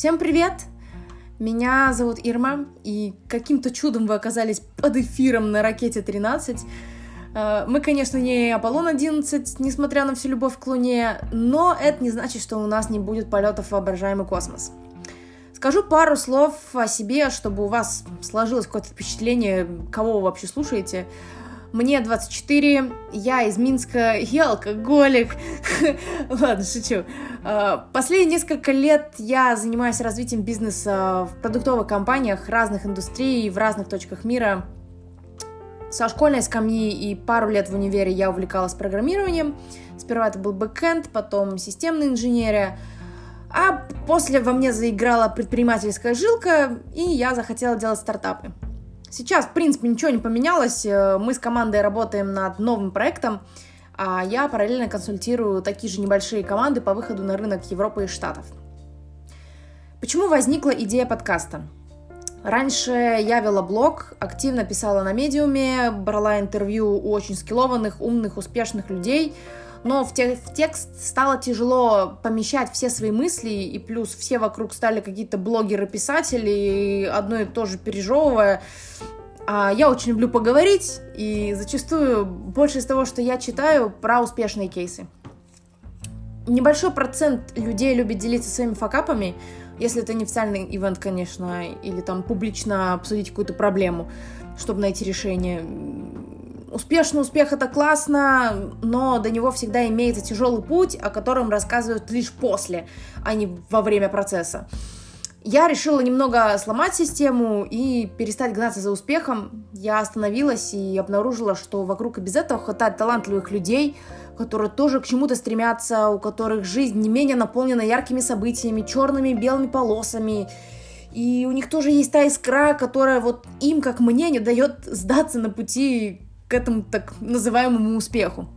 Всем привет! Меня зовут Ирма, и каким-то чудом вы оказались под эфиром на ракете 13. Э, мы, конечно, не Аполлон 11, несмотря на всю любовь к Луне, но это не значит, что у нас не будет полетов в воображаемый космос. Скажу пару слов о себе, чтобы у вас сложилось какое-то впечатление, кого вы вообще слушаете. Мне 24, я из Минска, я алкоголик. Ладно, шучу. А, последние несколько лет я занимаюсь развитием бизнеса в продуктовых компаниях разных индустрий в разных точках мира. Со школьной скамьи и пару лет в универе я увлекалась программированием. Сперва это был бэкэнд, потом системная инженерия. А после во мне заиграла предпринимательская жилка, и я захотела делать стартапы. Сейчас, в принципе, ничего не поменялось. Э, мы с командой работаем над новым проектом, а я параллельно консультирую такие же небольшие команды по выходу на рынок Европы и Штатов. Почему возникла идея подкаста? Раньше я вела блог, активно писала на медиуме, брала интервью у очень скиллованных, умных, успешных людей – но в, те, в текст стало тяжело помещать все свои мысли, и плюс все вокруг стали какие-то блогеры-писатели, одно и то же пережевывая. А я очень люблю поговорить, и зачастую больше из того, что я читаю, про успешные кейсы. Небольшой процент людей любит делиться своими факапами, если это не официальный ивент, конечно, или там публично обсудить какую-то проблему, чтобы найти решение Успешный успех это классно, но до него всегда имеется тяжелый путь, о котором рассказывают лишь после, а не во время процесса. Я решила немного сломать систему и перестать гнаться за успехом. Я остановилась и обнаружила, что вокруг и без этого хватает талантливых людей, которые тоже к чему-то стремятся, у которых жизнь не менее наполнена яркими событиями, черными и белыми полосами. И у них тоже есть та искра, которая вот им, как мне, не дает сдаться на пути к этому так называемому успеху.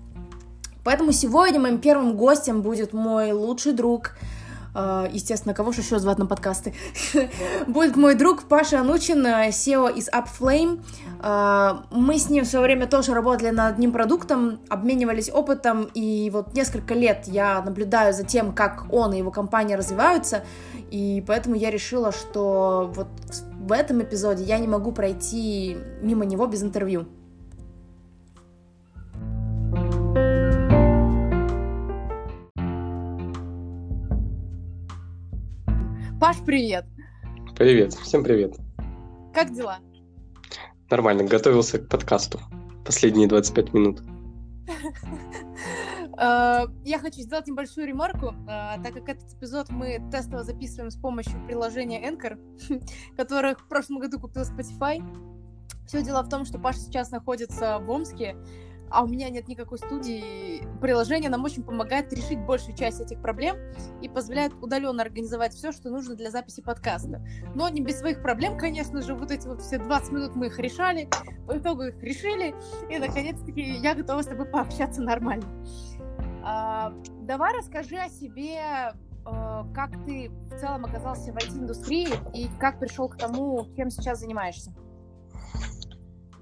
Поэтому сегодня моим первым гостем будет мой лучший друг, э, естественно, кого же еще звать на подкасты, будет мой друг Паша Анучин, SEO из Upflame. Э, мы с ним в свое время тоже работали над одним продуктом, обменивались опытом, и вот несколько лет я наблюдаю за тем, как он и его компания развиваются, и поэтому я решила, что вот в этом эпизоде я не могу пройти мимо него без интервью. Паш, привет! Привет, всем привет. Как дела? Нормально, готовился к подкасту последние 25 минут. Э, я хочу сделать небольшую ремарку, э, так как этот эпизод мы тестово записываем с помощью приложения Anchor, которое в прошлом году купил Spotify. Все дело в том, что Паша сейчас находится в Омске, а у меня нет никакой студии, приложение нам очень помогает решить большую часть этих проблем и позволяет удаленно организовать все, что нужно для записи подкаста. Но не без своих проблем, конечно же, вот эти вот все 20 минут мы их решали, по итогу их решили, и наконец-таки я готова с тобой пообщаться нормально. А, давай расскажи о себе, а, как ты в целом оказался в IT-индустрии и как пришел к тому, чем сейчас занимаешься.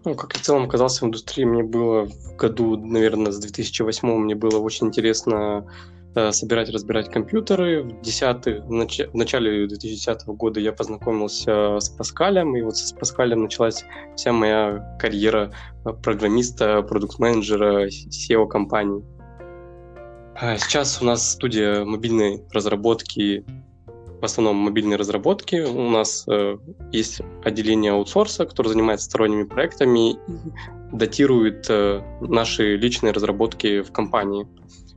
Ну, как я в целом оказался в индустрии, мне было в году, наверное, с 2008 мне было очень интересно э, собирать, разбирать компьютеры. В, 10 в, в начале 2010 года я познакомился с Паскалем, и вот с Паскалем началась вся моя карьера программиста, продукт-менеджера SEO-компании. А сейчас у нас студия мобильной разработки в основном мобильные разработки. У нас э, есть отделение аутсорса, которое занимается сторонними проектами и датирует э, наши личные разработки в компании.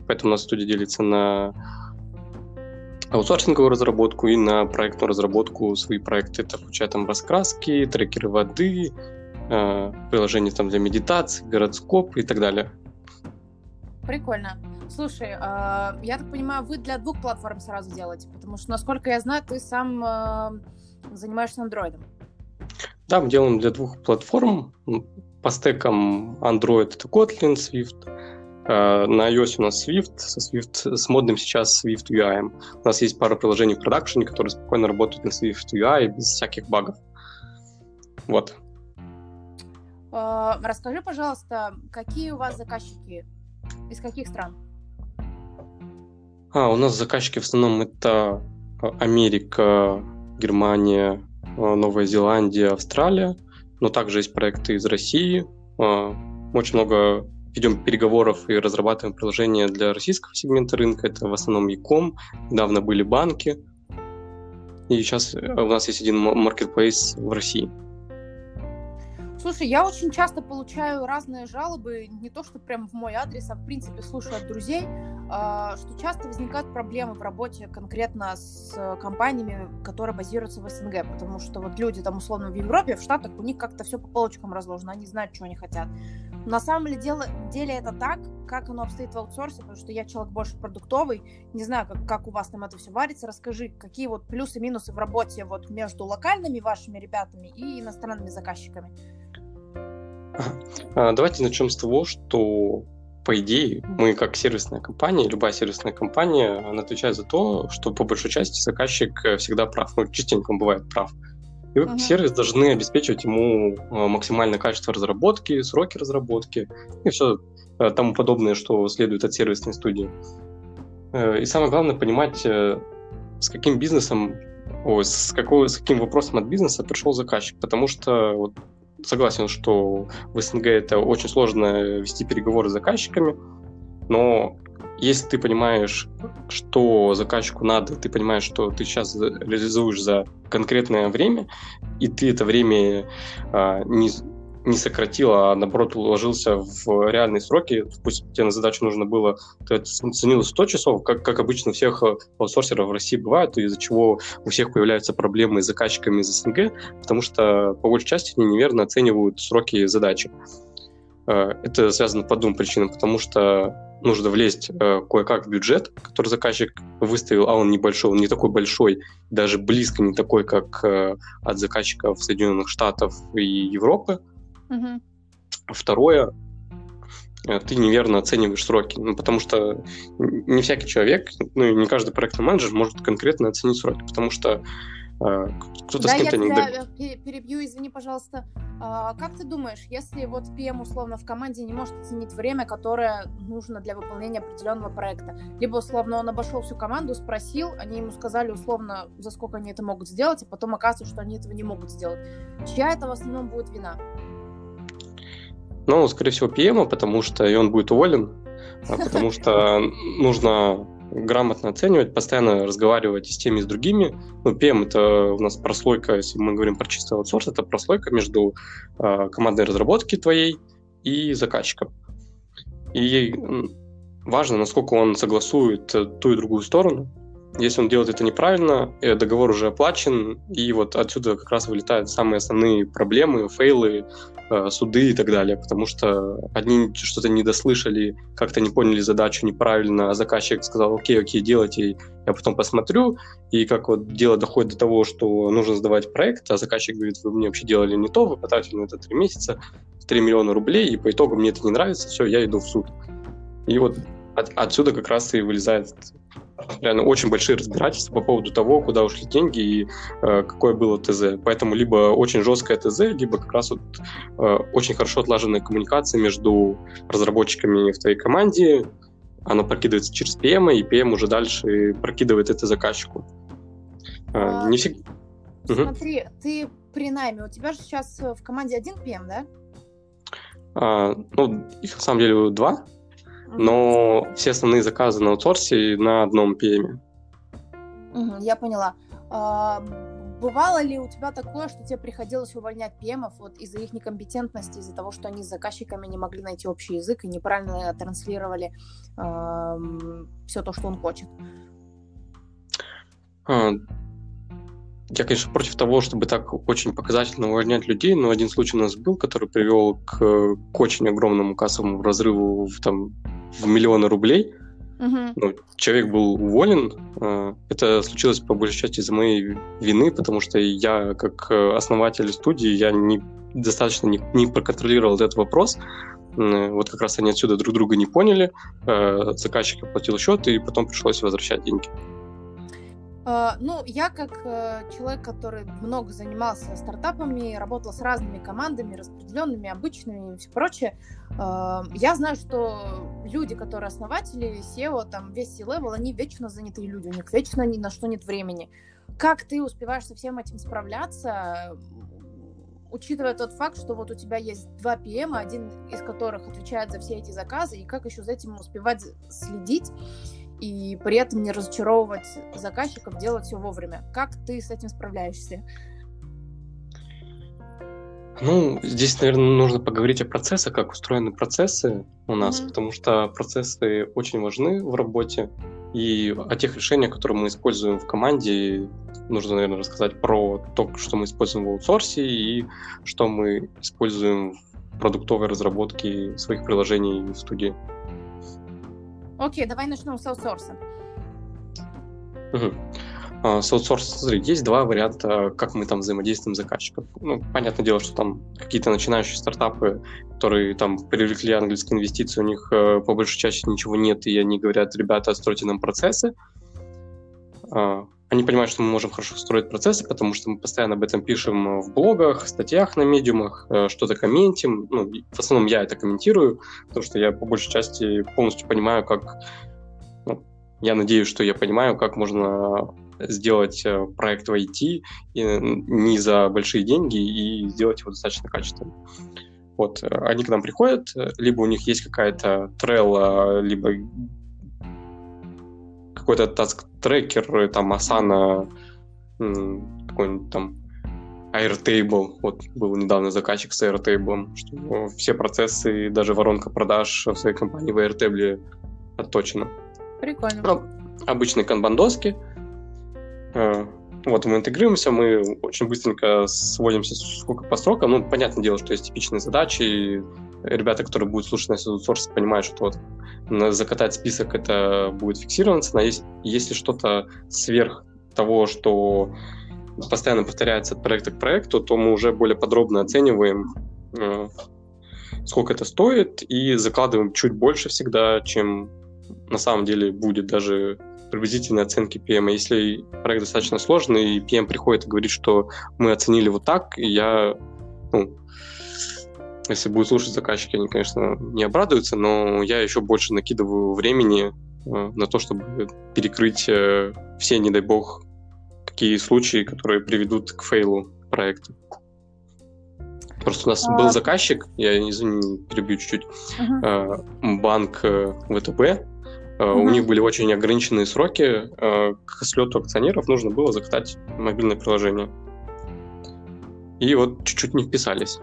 Поэтому у нас студия делится на аутсорсинговую разработку и на проектную разработку свои проекты. Это включая там раскраски, трекеры воды, э, приложения там для медитации, городскоп и так далее. Прикольно. Слушай, э, я так понимаю, вы для двух платформ сразу делаете, потому что, насколько я знаю, ты сам э, занимаешься андроидом. Да, мы делаем для двух платформ. По стекам Android это Kotlin, Swift. Э, на iOS у нас Swift, со Swift, с модным сейчас Swift UI. У нас есть пара приложений в продакшене, которые спокойно работают на Swift UI без всяких багов. Вот. Расскажи, пожалуйста, какие у вас заказчики? Из каких стран? А, у нас заказчики в основном это Америка, Германия, Новая Зеландия, Австралия, но также есть проекты из России. Очень много ведем переговоров и разрабатываем приложения для российского сегмента рынка. Это в основном Яком, недавно были банки. И сейчас у нас есть один marketplace в России. Слушай, я очень часто получаю разные жалобы, не то что прям в мой адрес, а в принципе слушаю от друзей, а, что часто возникают проблемы в работе конкретно с компаниями, которые базируются в СНГ, потому что вот люди там условно в Европе, в Штатах, у них как-то все по полочкам разложено, они знают, что они хотят. На самом деле, деле это так, как оно обстоит в аутсорсе, потому что я человек больше продуктовый, не знаю, как, как у вас там это все варится, расскажи, какие вот плюсы и минусы в работе вот между локальными вашими ребятами и иностранными заказчиками. А, давайте начнем с того, что по идее, мы как сервисная компания, любая сервисная компания, она отвечает за то, что по большей части заказчик э, всегда прав. Ну, частенько он бывает прав. И вы как uh-huh. сервис должны обеспечивать ему э, максимальное качество разработки, сроки разработки и все э, тому подобное, что следует от сервисной студии. И самое главное понимать, с каким бизнесом, ой, с, какой, с каким вопросом от бизнеса пришел заказчик, потому что вот, согласен, что в СНГ это очень сложно вести переговоры с заказчиками, но если ты понимаешь, что заказчику надо, ты понимаешь, что ты сейчас реализуешь за конкретное время, и ты это время а, не, не сократил, а наоборот уложился в реальные сроки. Пусть тебе на задачу нужно было, ты оценил 100 часов, как, как обычно у всех э, аутсорсеров в России бывает, из-за чего у всех появляются проблемы с заказчиками из СНГ, потому что по большей части они неверно оценивают сроки задачи. Э, это связано по двум причинам, потому что нужно влезть э, кое-как в бюджет, который заказчик выставил, а он небольшой, он не такой большой, даже близко не такой, как э, от заказчиков Соединенных Штатов и Европы. Угу. Второе, э, ты неверно оцениваешь сроки, ну, потому что не всякий человек, ну и не каждый проектный менеджер может конкретно оценить сроки, потому что э, кто-то да, с кем-то я тебя не... перебью, извини, пожалуйста. А, как ты думаешь, если вот PM условно в команде не может оценить время, которое нужно для выполнения определенного проекта, либо условно он обошел всю команду, спросил, они ему сказали условно, за сколько они это могут сделать, а потом оказывается, что они этого не могут сделать, чья это в основном будет вина? Ну, скорее всего, PM, потому что и он будет уволен, а потому что нужно грамотно оценивать, постоянно разговаривать с теми, с другими. Ну, PM — это у нас прослойка, если мы говорим про чистый аутсорс, это прослойка между э, командой разработки твоей и заказчиком. И важно, насколько он согласует ту и другую сторону. Если он делает это неправильно, э, договор уже оплачен, и вот отсюда как раз вылетают самые основные проблемы, фейлы, Э, суды и так далее, потому что одни что-то не дослышали, как-то не поняли задачу неправильно, а заказчик сказал, окей, окей, делайте, я потом посмотрю, и как вот дело доходит до того, что нужно сдавать проект, а заказчик говорит, вы мне вообще делали не то, вы потратили на это три месяца, 3 миллиона рублей, и по итогу мне это не нравится, все, я иду в суд. И вот от, отсюда как раз и вылезает реально очень большие разбирательства по поводу того, куда ушли деньги и э, какое было ТЗ. Поэтому либо очень жесткое ТЗ, либо как раз вот э, очень хорошо отлаженная коммуникация между разработчиками в твоей команде. Она прокидывается через PM, и PM уже дальше прокидывает это заказчику. Э, а, не всегда... Смотри, угу. ты при найме, у тебя же сейчас в команде один PM, да? А, ну, их на самом деле два но все основные заказы на аутсорсе на одном PM. Угу, я поняла. А, бывало ли у тебя такое, что тебе приходилось увольнять PM вот из-за их некомпетентности, из-за того, что они с заказчиками не могли найти общий язык и неправильно транслировали э, все то, что он хочет? А, я, конечно, против того, чтобы так очень показательно увольнять людей, но один случай у нас был, который привел к, к очень огромному кассовому разрыву в, там, в миллионы рублей. Uh-huh. Ну, человек был уволен. А, это случилось по большей части из-за моей вины, потому что я, как э, основатель студии, я не достаточно не, не проконтролировал этот вопрос. Вот как раз они отсюда друг друга не поняли. Э, заказчик оплатил счет, и потом пришлось возвращать деньги. Uh, ну, я как uh, человек, который много занимался стартапами, работал с разными командами, распределенными, обычными и все прочее, uh, я знаю, что люди, которые основатели SEO, там весь C-level, они вечно занятые люди, у них вечно ни на что нет времени. Как ты успеваешь со всем этим справляться, учитывая тот факт, что вот у тебя есть два PM, один из которых отвечает за все эти заказы, и как еще за этим успевать следить? И при этом не разочаровывать заказчиков, делать все вовремя. Как ты с этим справляешься? Ну, здесь, наверное, нужно поговорить о процессах, как устроены процессы у нас, mm-hmm. потому что процессы очень важны в работе. И о тех решениях, которые мы используем в команде, нужно, наверное, рассказать про то, что мы используем в аутсорсе и что мы используем в продуктовой разработке своих приложений в студии. Окей, давай начнем с аутсорса. Угу. С аутсорса, смотри, есть два варианта, как мы там взаимодействуем с заказчиком. Ну, понятное дело, что там какие-то начинающие стартапы, которые там привлекли английские инвестиции, у них э, по большей части ничего нет, и они говорят, ребята, стройте нам процессы. Они понимают, что мы можем хорошо строить процессы, потому что мы постоянно об этом пишем в блогах, статьях на медиумах, э, что-то комментим. Ну, в основном я это комментирую, потому что я по большей части полностью понимаю, как... Ну, я надеюсь, что я понимаю, как можно сделать э, проект в IT не за большие деньги и сделать его достаточно качественно. Вот, э, они к нам приходят, либо у них есть какая-то Trello, либо какой-то task tracker, там Asana, какой-нибудь там Airtable, вот был недавно заказчик с Airtable, что все процессы, даже воронка продаж в своей компании в Airtable отточена. Прикольно. Ну, обычные канбандоски. Э, вот мы интегрируемся, мы очень быстренько сводимся сколько по срокам. Ну, понятное дело, что есть типичные задачи, ребята, которые будут слушать нас аутсорс, понимают, что вот закатать список это будет фиксироваться, но есть, если что-то сверх того, что постоянно повторяется от проекта к проекту, то мы уже более подробно оцениваем, э, сколько это стоит, и закладываем чуть больше всегда, чем на самом деле будет даже приблизительной оценки PM. Если проект достаточно сложный, и PM приходит и говорит, что мы оценили вот так, и я ну, если будут слушать заказчики, они, конечно, не обрадуются, но я еще больше накидываю времени э, на то, чтобы перекрыть э, все, не дай бог, какие случаи, которые приведут к фейлу проекта. Просто у нас а... был заказчик, я извини, перебью чуть-чуть, uh-huh. банк ВТБ, uh-huh. у них были очень ограниченные сроки, к слету акционеров нужно было закатать мобильное приложение. И вот чуть-чуть не вписались.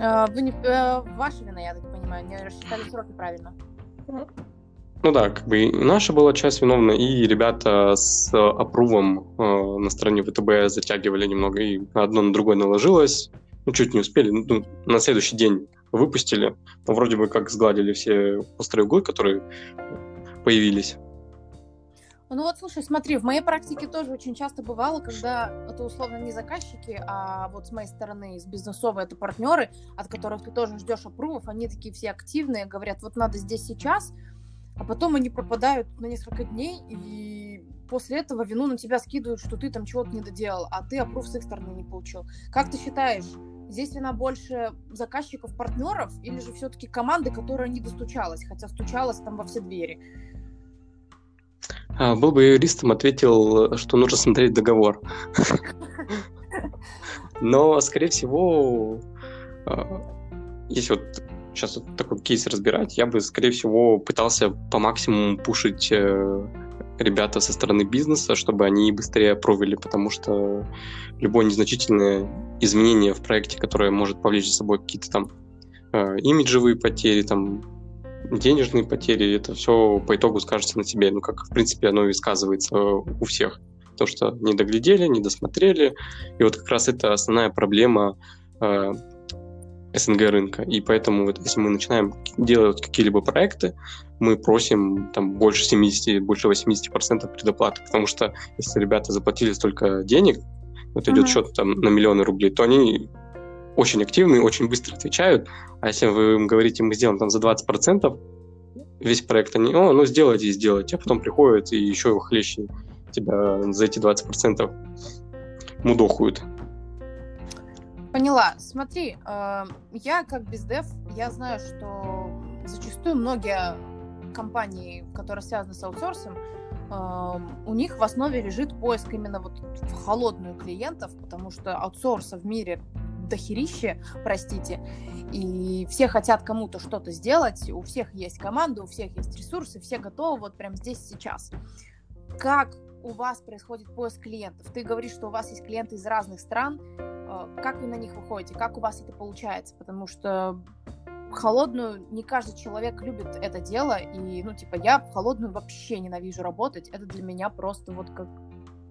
А, вы не... Э, ваша вина, я так понимаю, не рассчитали сроки правильно. Ну да, как бы и наша была часть виновна, и ребята с опрувом э, на стороне ВТБ затягивали немного, и одно на другое наложилось, ну, чуть не успели, ну, на следующий день выпустили, но вроде бы как сгладили все острые углы, которые появились. Ну вот, слушай, смотри, в моей практике тоже очень часто бывало, когда это условно не заказчики, а вот с моей стороны, из бизнесовой, это партнеры, от которых ты тоже ждешь опрувов, они такие все активные, говорят, вот надо здесь сейчас, а потом они пропадают на несколько дней, и после этого вину на тебя скидывают, что ты там чего-то не доделал, а ты опрув с их стороны не получил. Как ты считаешь, здесь вина больше заказчиков, партнеров, или же все-таки команды, которая не достучалась, хотя стучалась там во все двери? А, был бы юристом, ответил, что нужно смотреть договор. Но, скорее всего, а, если вот сейчас вот такой кейс разбирать, я бы, скорее всего, пытался по максимуму пушить э, ребята со стороны бизнеса, чтобы они быстрее провели, потому что любое незначительное изменение в проекте, которое может повлечь за собой какие-то там э, имиджевые потери, там денежные потери, это все по итогу скажется на тебе, ну, как, в принципе, оно и сказывается у всех. То, что не доглядели, не досмотрели. И вот как раз это основная проблема э, СНГ рынка. И поэтому, вот, если мы начинаем делать какие-либо проекты, мы просим там больше 70, больше 80% предоплаты. Потому что если ребята заплатили столько денег, вот идет uh-huh. счет там на миллионы рублей, то они очень активны, очень быстро отвечают. А если вы им говорите, мы сделаем там за 20%, весь проект они, о, ну сделайте и сделайте, а потом приходят и еще его хлеще тебя за эти 20% мудохают. Поняла. Смотри, э, я как бездев, я знаю, что зачастую многие компании, которые связаны с аутсорсом, э, у них в основе лежит поиск именно вот в холодную клиентов, потому что аутсорса в мире дохерище, простите, и все хотят кому-то что-то сделать, у всех есть команда, у всех есть ресурсы, все готовы вот прямо здесь сейчас. Как у вас происходит поиск клиентов? Ты говоришь, что у вас есть клиенты из разных стран, Э, как вы на них выходите, как у вас это получается, потому что холодную не каждый человек любит это дело, и, ну, типа, я в холодную вообще ненавижу работать, это для меня просто вот как,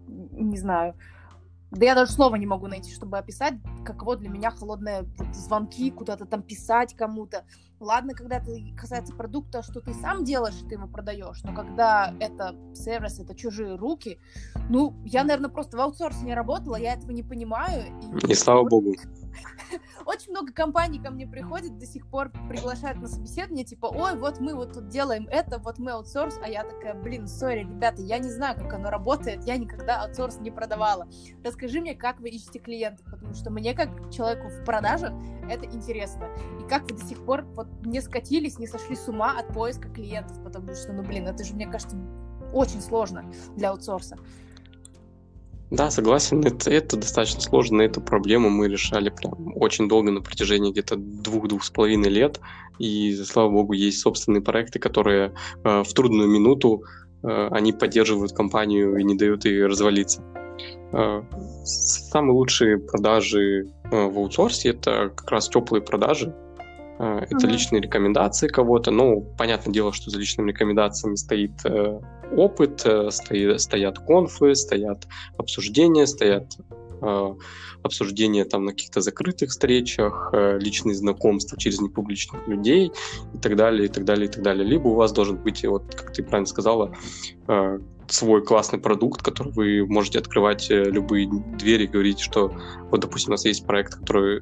не знаю, да я даже слова не могу найти, чтобы описать, каково для меня холодные звонки, куда-то там писать кому-то. Ладно, когда это касается продукта, что ты сам делаешь, ты его продаешь, но когда это сервис, это чужие руки, ну, я, наверное, просто в аутсорсе не работала, я этого не понимаю. И, и слава богу. Очень много компаний ко мне приходят, до сих пор приглашают на собеседование, типа, ой, вот мы вот тут делаем это, вот мы аутсорс, а я такая, блин, сори, ребята, я не знаю, как оно работает, я никогда аутсорс не продавала. Расскажи мне, как вы ищете клиентов, потому что мне, как человеку в продажах, это интересно. И как вы до сих пор вот не скатились, не сошли с ума от поиска клиентов, потому что, ну, блин, это же, мне кажется, очень сложно для аутсорса. Да, согласен, это, это достаточно сложно, эту проблему мы решали прям очень долго, на протяжении где-то двух-двух с половиной лет, и, слава богу, есть собственные проекты, которые э, в трудную минуту э, они поддерживают компанию и не дают ей развалиться. Э, самые лучшие продажи э, в аутсорсе это как раз теплые продажи, э, это mm-hmm. личные рекомендации кого-то. Ну, понятное дело, что за личными рекомендациями стоит э, опыт, стоит, стоят конфы, стоят обсуждения, стоят обсуждения там на каких-то закрытых встречах, личные знакомства через непубличных людей и так далее, и так далее, и так далее. Либо у вас должен быть, вот как ты правильно сказала, свой классный продукт, который вы можете открывать э, любые двери и говорить, что вот, допустим, у нас есть проект, который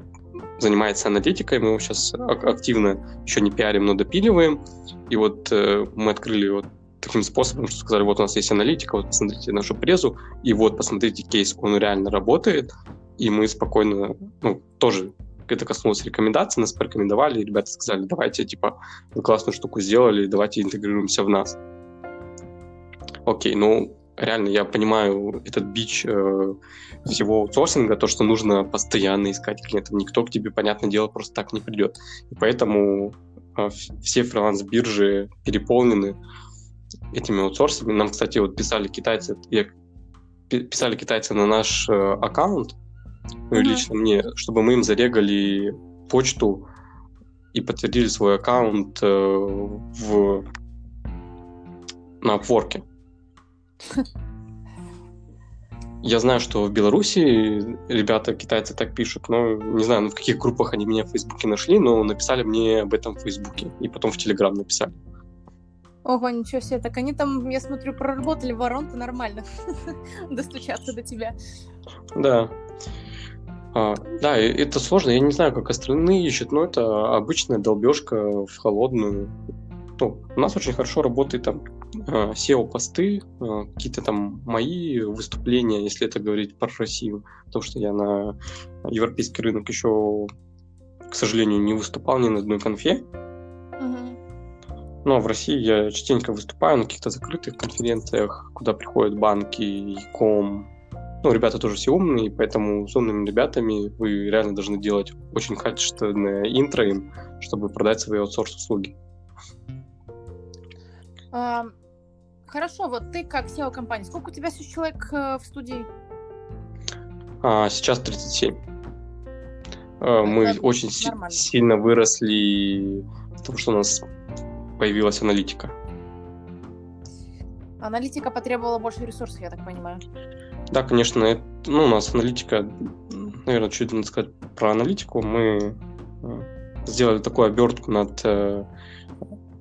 занимается аналитикой, мы его сейчас активно еще не пиарим, но допиливаем, и вот э, мы открыли вот таким способом, что сказали, вот у нас есть аналитика, вот посмотрите нашу презу, и вот посмотрите кейс, он реально работает, и мы спокойно, ну, тоже это коснулось рекомендаций, нас порекомендовали, и ребята сказали, давайте, типа, вы классную штуку сделали, давайте интегрируемся в нас. Окей, ну, реально, я понимаю этот бич э, всего аутсорсинга, то, что нужно постоянно искать клиентов. Никто к тебе, понятное дело, просто так не придет. И поэтому э, все фриланс-биржи переполнены этими аутсорсами. Нам, кстати, вот писали китайцы, я, писали китайцы на наш э, аккаунт, ну лично мне, чтобы мы им зарегали почту и подтвердили свой аккаунт э, в на Upwork. Я знаю, что в Беларуси ребята, китайцы так пишут, но не знаю, ну, в каких группах они меня в Фейсбуке нашли, но написали мне об этом в Фейсбуке и потом в Телеграм написали. Ого, ничего себе. Так они там, я смотрю, проработали воронку нормально. Достучаться до тебя. Да. А, да, это сложно. Я не знаю, как остальные ищут, но это обычная долбежка в холодную. Ну, у нас очень хорошо работает там а, SEO-посты, а, какие-то там мои выступления, если это говорить про Россию, потому что я на европейский рынок еще, к сожалению, не выступал ни на одной конфе. Но в России я частенько выступаю на каких-то закрытых конференциях, куда приходят банки, ком. Ну, ребята тоже все умные, поэтому с умными ребятами вы реально должны делать очень качественное интро им, чтобы продать свои аутсорс-услуги. А, хорошо, вот ты как SEO компании, сколько у тебя сейчас человек э, в студии? А, сейчас 37. А, мы Это очень нормально. сильно выросли, потому что у нас появилась аналитика. Аналитика потребовала больше ресурсов, я так понимаю. Да, конечно. Это, ну, у нас аналитика, наверное, чуть надо сказать про аналитику. Мы э, сделали такую обертку над э,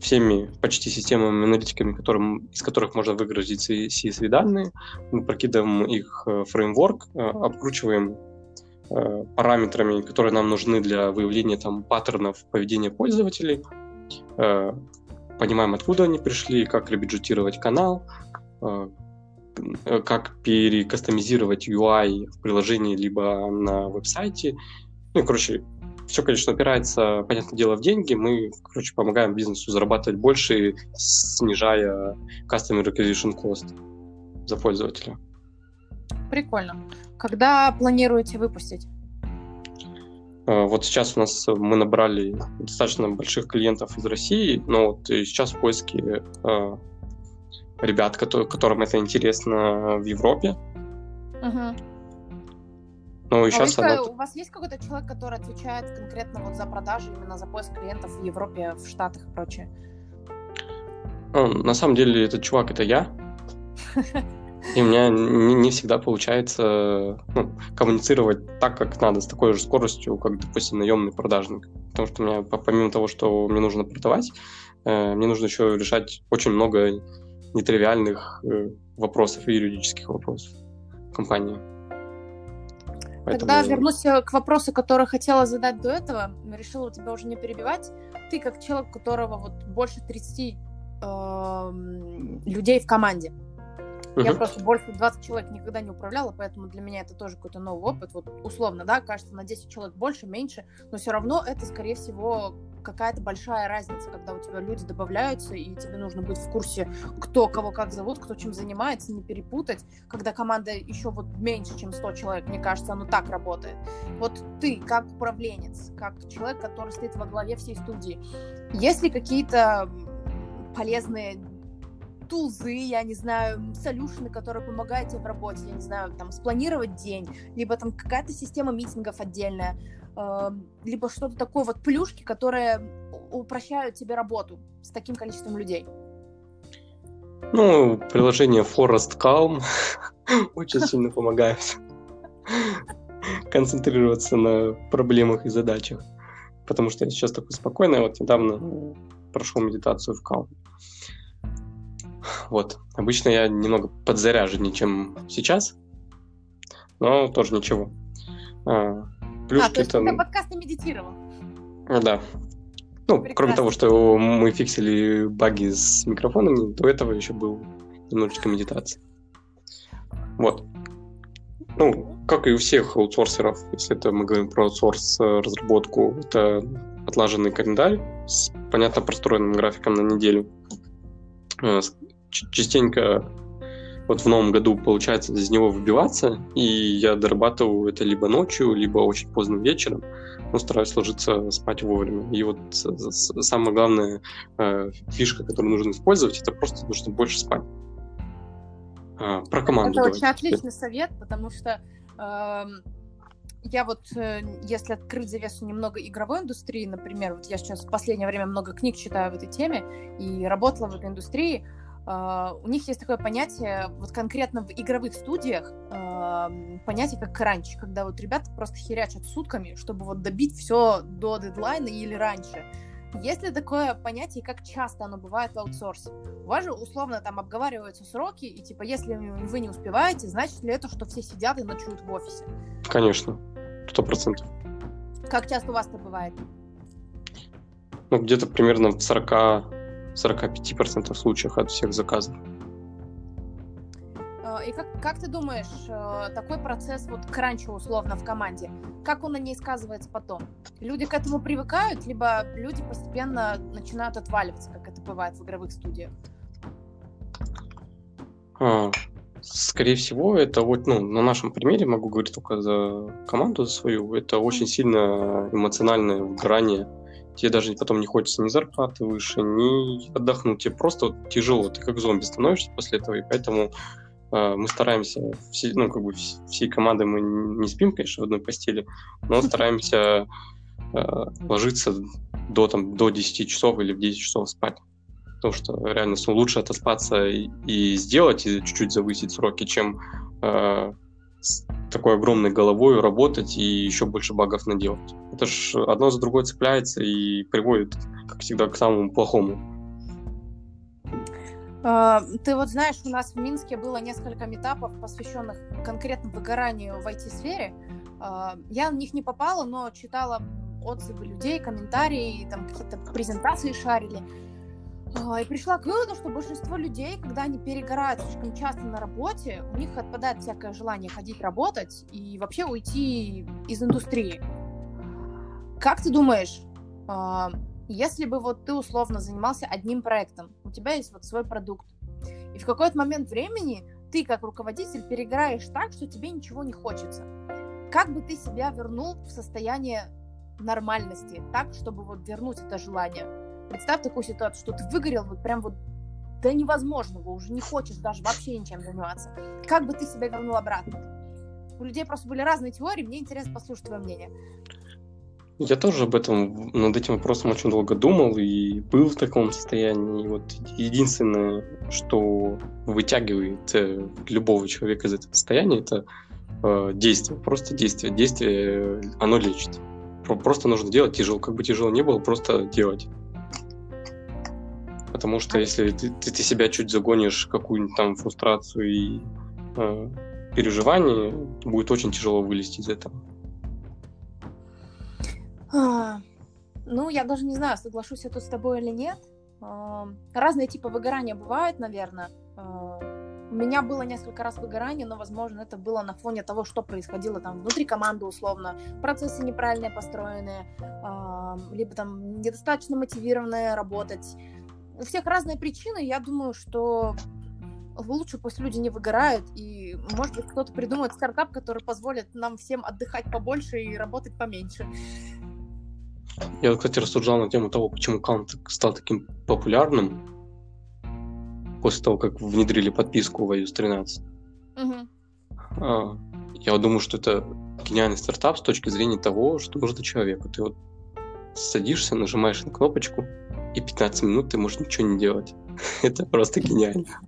всеми почти системами аналитиками, которым, из которых можно выгрузить CSV данные. Мы прокидываем их э, фреймворк, обкручиваем параметрами, которые нам нужны для выявления там паттернов поведения пользователей, понимаем, откуда они пришли, как ребюджетировать канал, э, как перекастомизировать UI в приложении либо на веб-сайте. Ну, короче, все, конечно, опирается, понятное дело, в деньги. Мы, короче, помогаем бизнесу зарабатывать больше, снижая Customer Acquisition Cost за пользователя. Прикольно. Когда планируете выпустить? А, вот сейчас у нас мы набрали достаточно больших клиентов из России, но вот сейчас в поиске а, ребят, которым это интересно в Европе. Угу. Ну, и сейчас она... У вас есть какой-то человек, который отвечает конкретно вот за продажи, именно за поиск клиентов в Европе, в Штатах и прочее? Ну, на самом деле этот чувак это я. И у меня не, не всегда получается ну, коммуницировать так, как надо, с такой же скоростью, как, допустим, наемный продажник. Потому что у меня, помимо того, что мне нужно продавать, э, мне нужно еще решать очень много нетривиальных э, вопросов и юридических вопросов компании. Поэтому... Тогда вернусь э, к вопросу, который хотела задать до этого. Решила тебя уже не перебивать. Ты как человек, у которого вот больше 30 э, людей в команде. Uh-huh. Я просто больше 20 человек никогда не управляла, поэтому для меня это тоже какой-то новый опыт. Вот условно, да, кажется, на 10 человек больше, меньше, но все равно это, скорее всего, какая-то большая разница, когда у тебя люди добавляются, и тебе нужно быть в курсе, кто кого как зовут, кто чем занимается, не перепутать. Когда команда еще вот меньше, чем 100 человек, мне кажется, оно так работает. Вот ты, как управленец, как человек, который стоит во главе всей студии, есть ли какие-то полезные тулзы, я не знаю, солюшены, которые помогают тебе в работе, я не знаю, там, спланировать день, либо там какая-то система митингов отдельная, э, либо что-то такое, вот плюшки, которые упрощают тебе работу с таким количеством людей. Ну, приложение Forest Calm очень сильно помогает концентрироваться на проблемах и задачах. Потому что я сейчас такой спокойный, вот недавно прошел медитацию в Calm. Вот. Обычно я немного подзаряженнее, чем сейчас, но тоже ничего. А, плюшки а, то есть там... ты подкасты медитировал? Да. Ну, Прекрасно. кроме того, что мы фиксили баги с микрофонами, до этого еще был немножечко медитации. Вот. Ну, как и у всех аутсорсеров, если это мы говорим про аутсорс разработку, это отлаженный календарь с понятно простроенным графиком на неделю, э, частенько вот в новом году получается из него выбиваться, и я дорабатываю это либо ночью, либо очень поздно вечером, но стараюсь ложиться спать вовремя. И вот самая главная э, фишка, которую нужно использовать, это просто нужно больше спать. А, про команду. Это очень отличный совет, потому что э, я вот, э, если открыть завесу немного игровой индустрии, например, вот я сейчас в последнее время много книг читаю в этой теме и работала в этой индустрии, Uh, у них есть такое понятие, вот конкретно в игровых студиях, uh, понятие как кранч, когда вот ребята просто херячат сутками, чтобы вот добить все до дедлайна или раньше. Есть ли такое понятие, как часто оно бывает в аутсорсе? У вас же условно там обговариваются сроки, и типа, если вы не успеваете, значит ли это, что все сидят и ночуют в офисе? Конечно, сто процентов. Как часто у вас это бывает? Ну, где-то примерно в 40 45% случаев от всех заказов. А, и как, как ты думаешь, э, такой процесс вот кранча условно в команде, как он на ней сказывается потом? Люди к этому привыкают, либо люди постепенно начинают отваливаться, как это бывает в игровых студиях? А, скорее всего, это вот, ну, на нашем примере, могу говорить только за команду за свою, это очень сильно эмоциональное выгорание тебе даже потом не хочется ни зарплаты выше, ни отдохнуть, тебе просто вот тяжело, ты как зомби становишься после этого, и поэтому э, мы стараемся, все, ну, как бы всей командой мы не спим, конечно, в одной постели, но стараемся э, ложиться до, там, до 10 часов или в 10 часов спать. Потому что реально лучше отоспаться и, и сделать, и чуть-чуть завысить сроки, чем э, такой огромной головой работать и еще больше багов наделать. Это ж одно за другое цепляется и приводит, как всегда, к самому плохому. А, ты вот знаешь, у нас в Минске было несколько метапов, посвященных конкретно выгоранию в IT-сфере. А, я на них не попала, но читала отзывы людей, комментарии, там какие-то презентации шарили. А, и пришла к выводу, что большинство людей, когда они перегорают слишком часто на работе, у них отпадает всякое желание ходить работать и вообще уйти из индустрии. Как ты думаешь, а, если бы вот ты условно занимался одним проектом, у тебя есть вот свой продукт, и в какой-то момент времени ты как руководитель перегораешь так, что тебе ничего не хочется, как бы ты себя вернул в состояние нормальности, так, чтобы вот вернуть это желание? Представь такую ситуацию, что ты выгорел вот прям вот до невозможного, уже не хочешь даже вообще ничем заниматься. Как бы ты себя вернул обратно? У людей просто были разные теории, мне интересно послушать твое мнение. Я тоже об этом, над этим вопросом очень долго думал и был в таком состоянии. И вот единственное, что вытягивает э, любого человека из этого состояния, это э, действие, просто действие. Действие, оно лечит. Просто нужно делать тяжело, как бы тяжело не было, просто делать. Потому что если ты, ты, ты себя чуть загонишь какую-нибудь там фрустрацию и э, переживание, будет очень тяжело вылезти из этого. А, ну, я даже не знаю, соглашусь я тут с тобой или нет. А, разные типы выгорания бывают, наверное. А, у меня было несколько раз выгорание, но, возможно, это было на фоне того, что происходило там внутри команды, условно. Процессы неправильно построенные, либо там недостаточно мотивированные работать. У всех разные причины. Я думаю, что лучше пусть люди не выгорают, и, может быть, кто-то придумает стартап, который позволит нам всем отдыхать побольше и работать поменьше. Я, кстати, рассуждал на тему того, почему Calm стал таким популярным после того, как внедрили подписку в iOS 13. Угу. А, я думаю, что это гениальный стартап с точки зрения того, что нужно человеку. Ты вот садишься, нажимаешь на кнопочку, и 15 минут ты можешь ничего не делать. это просто гениально.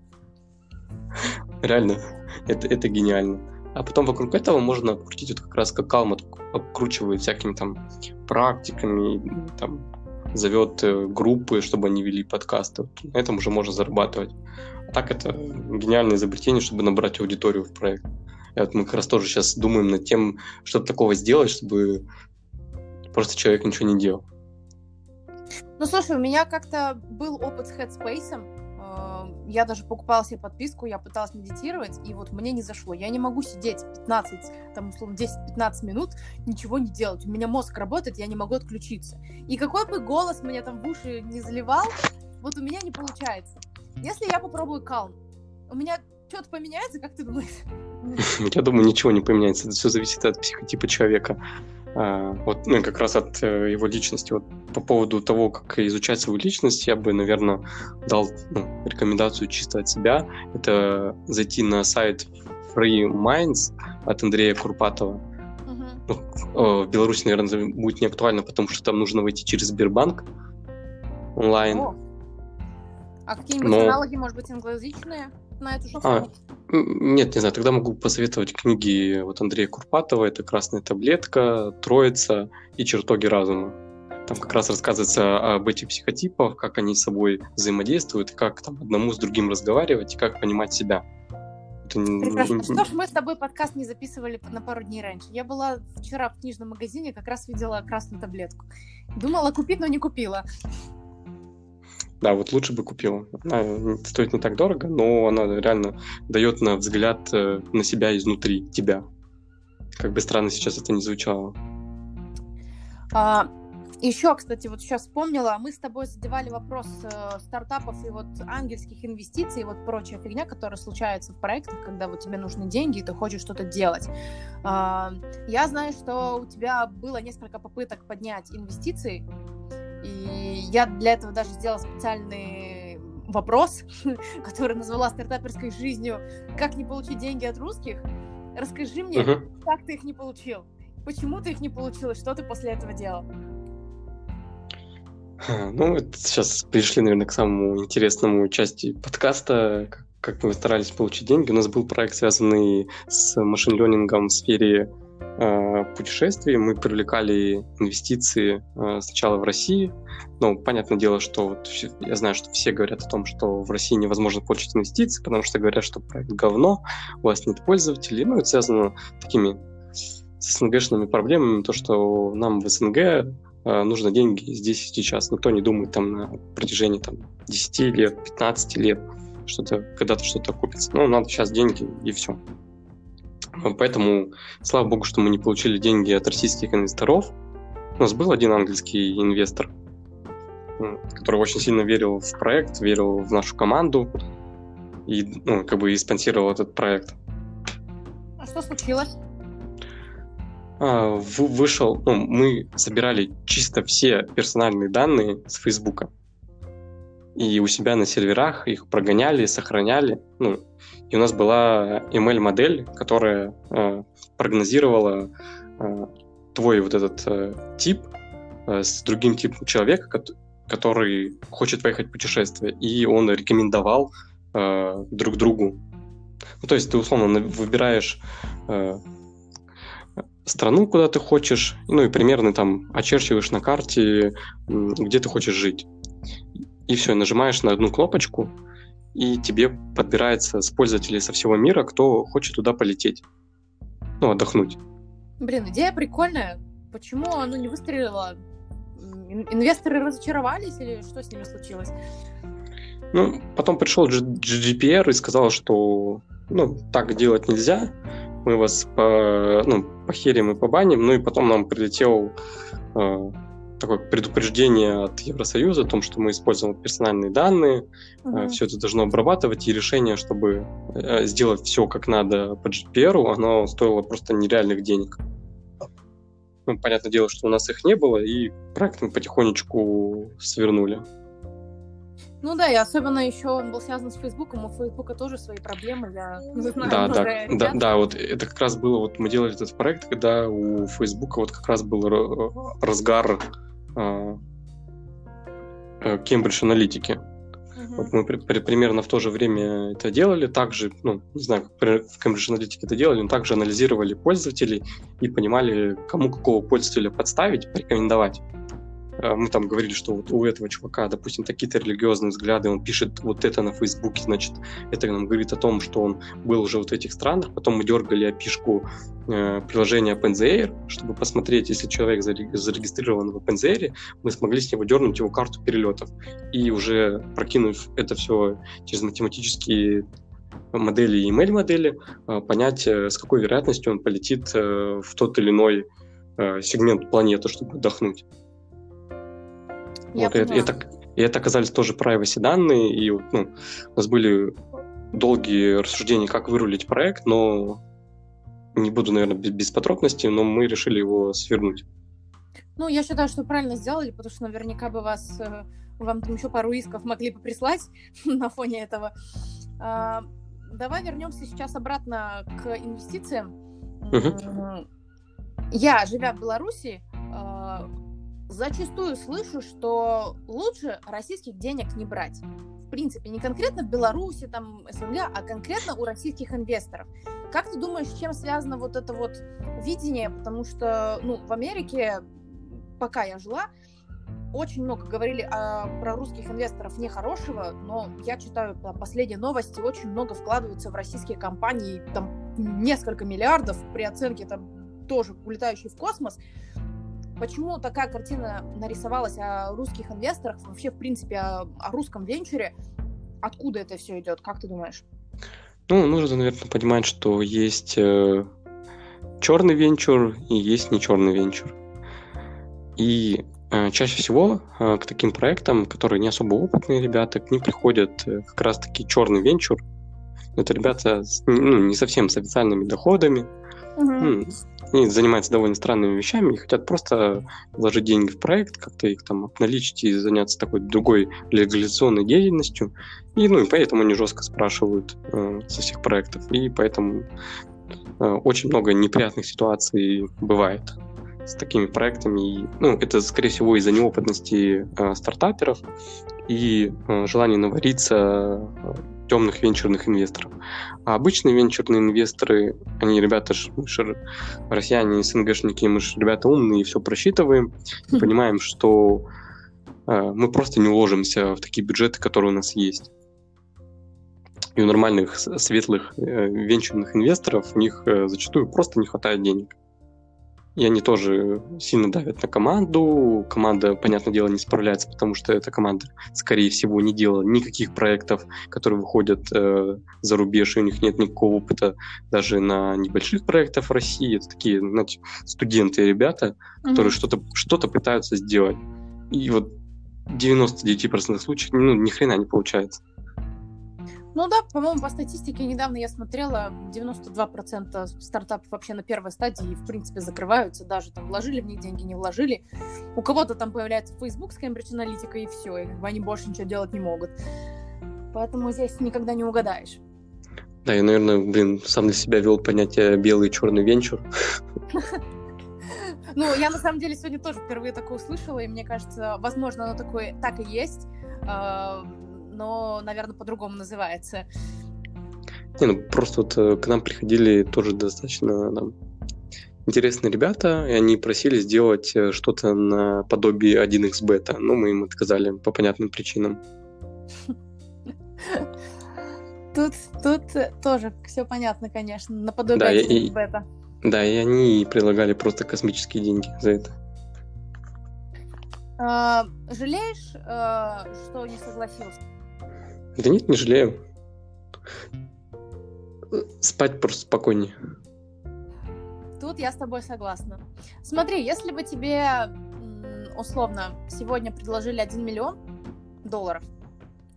Реально, это, это гениально. А потом вокруг этого можно крутить вот как раз как Калма обкручивает всякими там практиками, там зовет э, группы, чтобы они вели подкасты. Вот на этом уже можно зарабатывать. А так это гениальное изобретение, чтобы набрать аудиторию в проект. И вот мы как раз тоже сейчас думаем над тем, что такого сделать, чтобы просто человек ничего не делал. Ну, слушай, у меня как-то был опыт с Headspace, я даже покупала себе подписку, я пыталась медитировать, и вот мне не зашло. Я не могу сидеть 15, там, условно, 10-15 минут, ничего не делать. У меня мозг работает, я не могу отключиться. И какой бы голос меня там в уши не заливал, вот у меня не получается. Если я попробую калм, у меня что-то поменяется, как ты думаешь? Я думаю, ничего не поменяется. Это все зависит от психотипа человека. А, вот, ну, как раз от э, его личности. Вот по поводу того, как изучать свою личность, я бы, наверное, дал ну, рекомендацию чисто от себя. Это зайти на сайт Free Minds от Андрея Курпатова. Ну, в Беларуси, наверное, будет не актуально, потому что там нужно войти через Сбербанк онлайн. Oh. А какие-нибудь Но... аналоги, может быть, англоязычные? На эту же а, Нет, не знаю, тогда могу посоветовать книги вот Андрея Курпатова, это «Красная таблетка», «Троица» и «Чертоги разума». Там как раз рассказывается об этих психотипах, как они с собой взаимодействуют, как там одному с другим разговаривать и как понимать себя. Прекрасно. Что ж, мы с тобой подкаст не записывали на пару дней раньше. Я была вчера в книжном магазине, как раз видела красную таблетку. Думала купить, но не купила. Да, вот лучше бы купил. Она стоит не так дорого, но она реально дает на взгляд э, на себя изнутри тебя. Как бы странно сейчас это не звучало. А, еще, кстати, вот сейчас вспомнила, мы с тобой задевали вопрос э, стартапов и вот ангельских инвестиций и вот прочая фигня, которая случается в проектах, когда вот тебе нужны деньги и ты хочешь что-то делать. А, я знаю, что у тебя было несколько попыток поднять инвестиции и я для этого даже сделала специальный вопрос, который назвала стартаперской жизнью «Как не получить деньги от русских?» Расскажи мне, uh-huh. как ты их не получил? Почему ты их не получил? И что ты после этого делал? Ну, это сейчас пришли, наверное, к самому интересному части подкаста, как мы старались получить деньги. У нас был проект, связанный с машин-ленингом в сфере путешествий. Мы привлекали инвестиции э, сначала в России. Ну, понятное дело, что вот я знаю, что все говорят о том, что в России невозможно получить инвестиции, потому что говорят, что проект говно, у вас нет пользователей. Ну, это связано такими с СНГшными проблемами, то, что нам в СНГ э, нужно деньги здесь и сейчас. Никто не думает там на протяжении там, 10 лет, 15 лет, что-то, когда-то что-то купится. Ну, надо сейчас деньги и все. Поэтому, слава богу, что мы не получили деньги от российских инвесторов. У нас был один английский инвестор, который очень сильно верил в проект, верил в нашу команду и, ну, как бы и спонсировал этот проект. А что случилось? А, вышел, ну, мы собирали чисто все персональные данные с Фейсбука. И у себя на серверах их прогоняли, сохраняли. Ну, и у нас была ML-модель, которая э, прогнозировала э, твой вот этот э, тип э, с другим типом человека, который хочет поехать в путешествие. И он рекомендовал э, друг другу. Ну, то есть ты условно выбираешь э, страну, куда ты хочешь, ну и примерно там очерчиваешь на карте, где ты хочешь жить. И все, нажимаешь на одну кнопочку, и тебе подбирается с пользователей со всего мира, кто хочет туда полететь. Ну, отдохнуть. Блин, идея прикольная. Почему оно не выстрелило? Инвесторы разочаровались или что с ними случилось? Ну, потом пришел GDPR и сказал, что ну, так делать нельзя, мы вас по, ну, похерим и побаним, ну и потом нам прилетел э, такое предупреждение от Евросоюза о том, что мы используем персональные данные, uh-huh. э, все это должно обрабатывать, и решение, чтобы э, сделать все как надо по GDPR, оно стоило просто нереальных денег. Ну, понятное дело, что у нас их не было, и проект мы потихонечку свернули. Ну да, и особенно еще он был связан с Фейсбуком, у Фейсбука тоже свои проблемы, я знаю. Да, да, да, да, вот это как раз было, вот мы делали этот проект, когда у Фейсбука вот как раз был разгар Кембридж аналитики. Uh-huh. Вот мы при, при, примерно в то же время это делали, также, ну, не знаю, как в Cambridge Analytica это делали, но также анализировали пользователей и понимали, кому какого пользователя подставить, порекомендовать. Э, мы там говорили, что вот у этого чувака, допустим, такие-то религиозные взгляды, он пишет вот это на Фейсбуке, значит, это нам говорит о том, что он был уже вот в этих странах. Потом мы дергали опишку э, приложения OpenZair, чтобы посмотреть, если человек зарегистрирован в OpenZair, мы смогли с него дернуть его карту перелетов. И уже прокинув это все через математические модели и email-модели, э, понять, э, с какой вероятностью он полетит в тот или иной сегмент планеты, чтобы отдохнуть. Я вот, и, это, и это оказались тоже privacy данные, и ну, у нас были долгие рассуждения, как вырулить проект, но не буду, наверное, без, без подробностей, но мы решили его свернуть. Ну, я считаю, что правильно сделали, потому что наверняка бы вас, э, вам там еще пару исков могли бы прислать на фоне этого. А, давай вернемся сейчас обратно к инвестициям. Угу. Я, живя в Беларуси, а, зачастую слышу, что лучше российских денег не брать. В принципе, не конкретно в Беларуси, там, СНГ, а конкретно у российских инвесторов. Как ты думаешь, с чем связано вот это вот видение? Потому что, ну, в Америке, пока я жила, очень много говорили о, про русских инвесторов нехорошего, но я читаю там, последние новости, очень много вкладываются в российские компании, там несколько миллиардов при оценке там тоже улетающие в космос. Почему такая картина нарисовалась о русских инвесторах, вообще, в принципе, о, о русском венчуре? Откуда это все идет? Как ты думаешь? Ну, нужно, наверное, понимать, что есть э, черный венчур и есть не черный венчур. И э, чаще всего э, к таким проектам, которые не особо опытные ребята, к ним приходят э, как раз-таки черный венчур. Это ребята с, ну, не совсем с официальными доходами, угу. Они занимаются довольно странными вещами и хотят просто вложить деньги в проект, как-то их там обналичить и заняться такой другой легализационной деятельностью. И, ну, и поэтому они жестко спрашивают э, со всех проектов. И поэтому э, очень много неприятных ситуаций бывает с такими проектами. И, ну, это, скорее всего, из-за неопытности э, стартаперов и э, желания навариться э, темных венчурных инвесторов. А обычные венчурные инвесторы, они ребята, ж, мы ж, россияне, СНГшники, мы же ребята умные, все просчитываем, хм. понимаем, что э, мы просто не уложимся в такие бюджеты, которые у нас есть. И у нормальных светлых э, венчурных инвесторов у них э, зачастую просто не хватает денег. И они тоже сильно давят на команду. Команда, понятное дело, не справляется, потому что эта команда, скорее всего, не делала никаких проектов, которые выходят э, за рубеж, и у них нет никакого опыта даже на небольших проектах в России. Это такие, знаете, студенты ребята, которые mm-hmm. что-то что пытаются сделать. И вот 99% случаев, ну, ни хрена не получается. Ну да, по-моему, по статистике недавно я смотрела, 92% стартапов вообще на первой стадии, в принципе, закрываются, даже там вложили в них деньги, не вложили. У кого-то там появляется Facebook с Cambridge Analytica и все, и как бы они больше ничего делать не могут. Поэтому здесь никогда не угадаешь. Да, я, наверное, блин, сам для себя вел понятие белый и черный венчур. Ну, я на самом деле сегодня тоже впервые такое услышала, и мне кажется, возможно, оно такое так и есть а, но, наверное, по-другому называется. Не, ну просто вот э, к нам приходили тоже достаточно там, интересные ребята, и они просили сделать э, что-то на подобие 1x бета, но мы им отказали по понятным причинам. Тут, тут тоже все понятно, конечно, наподобие да, 1x бета. Да, и они предлагали просто космические деньги за это. А, жалеешь, а, что не согласился? Да нет, не жалею. Спать просто спокойнее. Тут я с тобой согласна. Смотри, если бы тебе условно сегодня предложили 1 миллион долларов,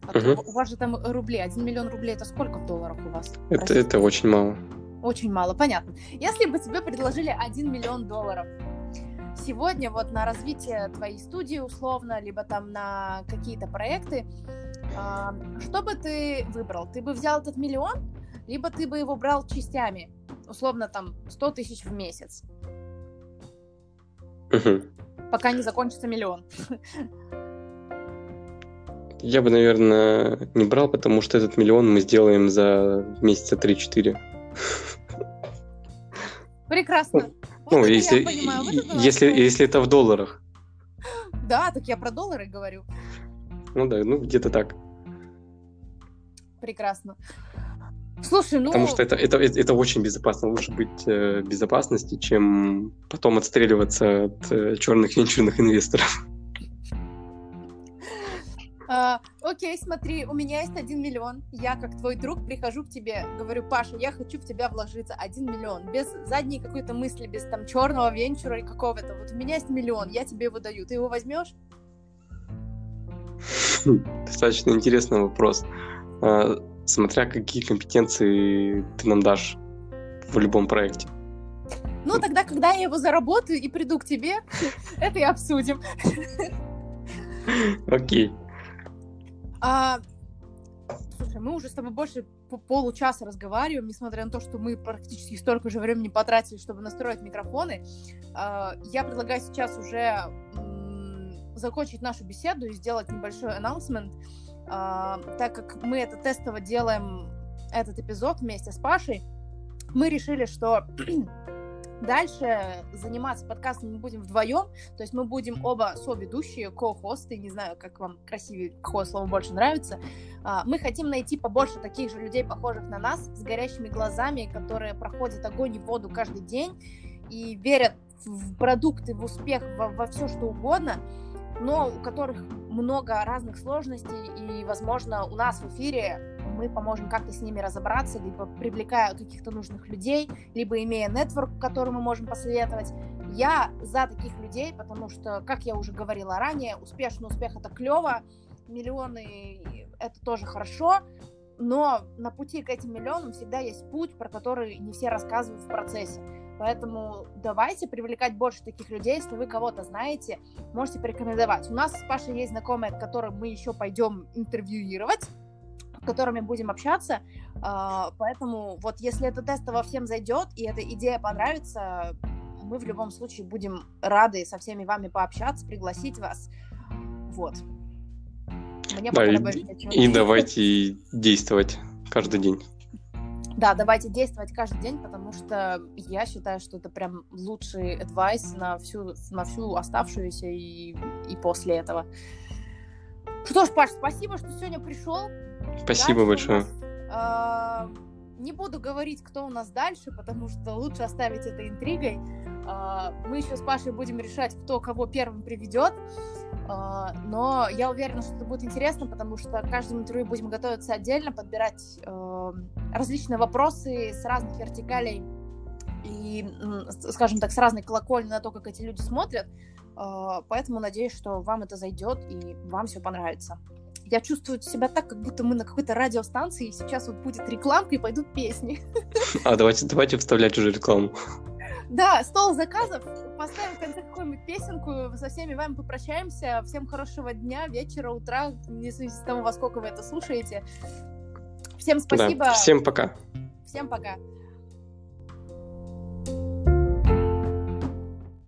а угу. у вас же там рубли, 1 миллион рублей это сколько в долларах у вас? Это, это очень мало. Очень мало, понятно. Если бы тебе предложили 1 миллион долларов, сегодня вот на развитие твоей студии условно, либо там на какие-то проекты, что бы ты выбрал? Ты бы взял этот миллион, либо ты бы его брал частями, условно там 100 тысяч в месяц, угу. пока не закончится миллион. Я бы, наверное, не брал, потому что этот миллион мы сделаем за месяца 3-4. Прекрасно. Ну, вот если, понимаю, если, если это в долларах. Да, так я про доллары говорю. Ну да, ну где-то так. Прекрасно. Слушай, ну... Потому что это, это, это очень безопасно. Лучше быть э, безопасности, чем потом отстреливаться от э, черных венчурных инвесторов. А, окей, смотри, у меня есть один миллион. Я, как твой друг, прихожу к тебе, говорю, Паша, я хочу в тебя вложиться. Один миллион. Без задней какой-то мысли, без там черного венчура и какого-то. Вот у меня есть миллион, я тебе его даю. Ты его возьмешь? Достаточно интересный вопрос. А, смотря какие компетенции ты нам дашь в любом проекте. Ну, тогда, когда я его заработаю и приду к тебе, это и обсудим. Окей. А, слушай, мы уже с тобой больше получаса разговариваем, несмотря на то, что мы практически столько же времени потратили, чтобы настроить микрофоны. А, я предлагаю сейчас уже закончить нашу беседу и сделать небольшой анонсмент, а, так как мы это тестово делаем этот эпизод вместе с Пашей, мы решили, что дальше заниматься подкастом мы будем вдвоем, то есть мы будем оба соведущие, ко-хосты, не знаю, как вам красивее, какое слово больше нравится. А, мы хотим найти побольше таких же людей, похожих на нас, с горящими глазами, которые проходят огонь и воду каждый день и верят в продукты, в успех, во, во все что угодно, но у которых много разных сложностей, и, возможно, у нас в эфире мы поможем как-то с ними разобраться, либо привлекая каких-то нужных людей, либо имея нетворк, который мы можем посоветовать. Я за таких людей, потому что, как я уже говорила ранее, успешный успех это клево, миллионы это тоже хорошо, но на пути к этим миллионам всегда есть путь, про который не все рассказывают в процессе. Поэтому давайте привлекать больше таких людей. Если вы кого-то знаете, можете порекомендовать. У нас с Пашей есть знакомые, которым мы еще пойдем интервьюировать с которыми будем общаться. А, поэтому вот если это тестово всем зайдет и эта идея понравится, мы в любом случае будем рады со всеми вами пообщаться, пригласить вас. Вот. Мне да, и, и давайте действовать каждый день. Да, давайте действовать каждый день, потому что я считаю, что это прям лучший адвайс на всю, на всю оставшуюся и, и после этого. Что ж, Паш, спасибо, что сегодня пришел. Спасибо дальше большое. Нас, э, не буду говорить, кто у нас дальше, потому что лучше оставить это интригой. А, мы еще с Пашей будем решать, кто кого первым приведет. А, но я уверена, что это будет интересно, потому что к каждому интервью будем готовиться отдельно, подбирать э, различные вопросы с разных вертикалей и, скажем так, с разной колокольни на то, как эти люди смотрят. А, поэтому надеюсь, что вам это зайдет и вам все понравится. Я чувствую себя так, как будто мы на какой-то радиостанции, и сейчас вот будет рекламка и пойдут песни. А давайте, давайте вставлять уже рекламу. Да, стол заказов. Поставим в конце какую-нибудь песенку, со всеми вами попрощаемся. Всем хорошего дня, вечера, утра, не зависит от того, во сколько вы это слушаете. Всем спасибо. Да, всем пока. Всем пока.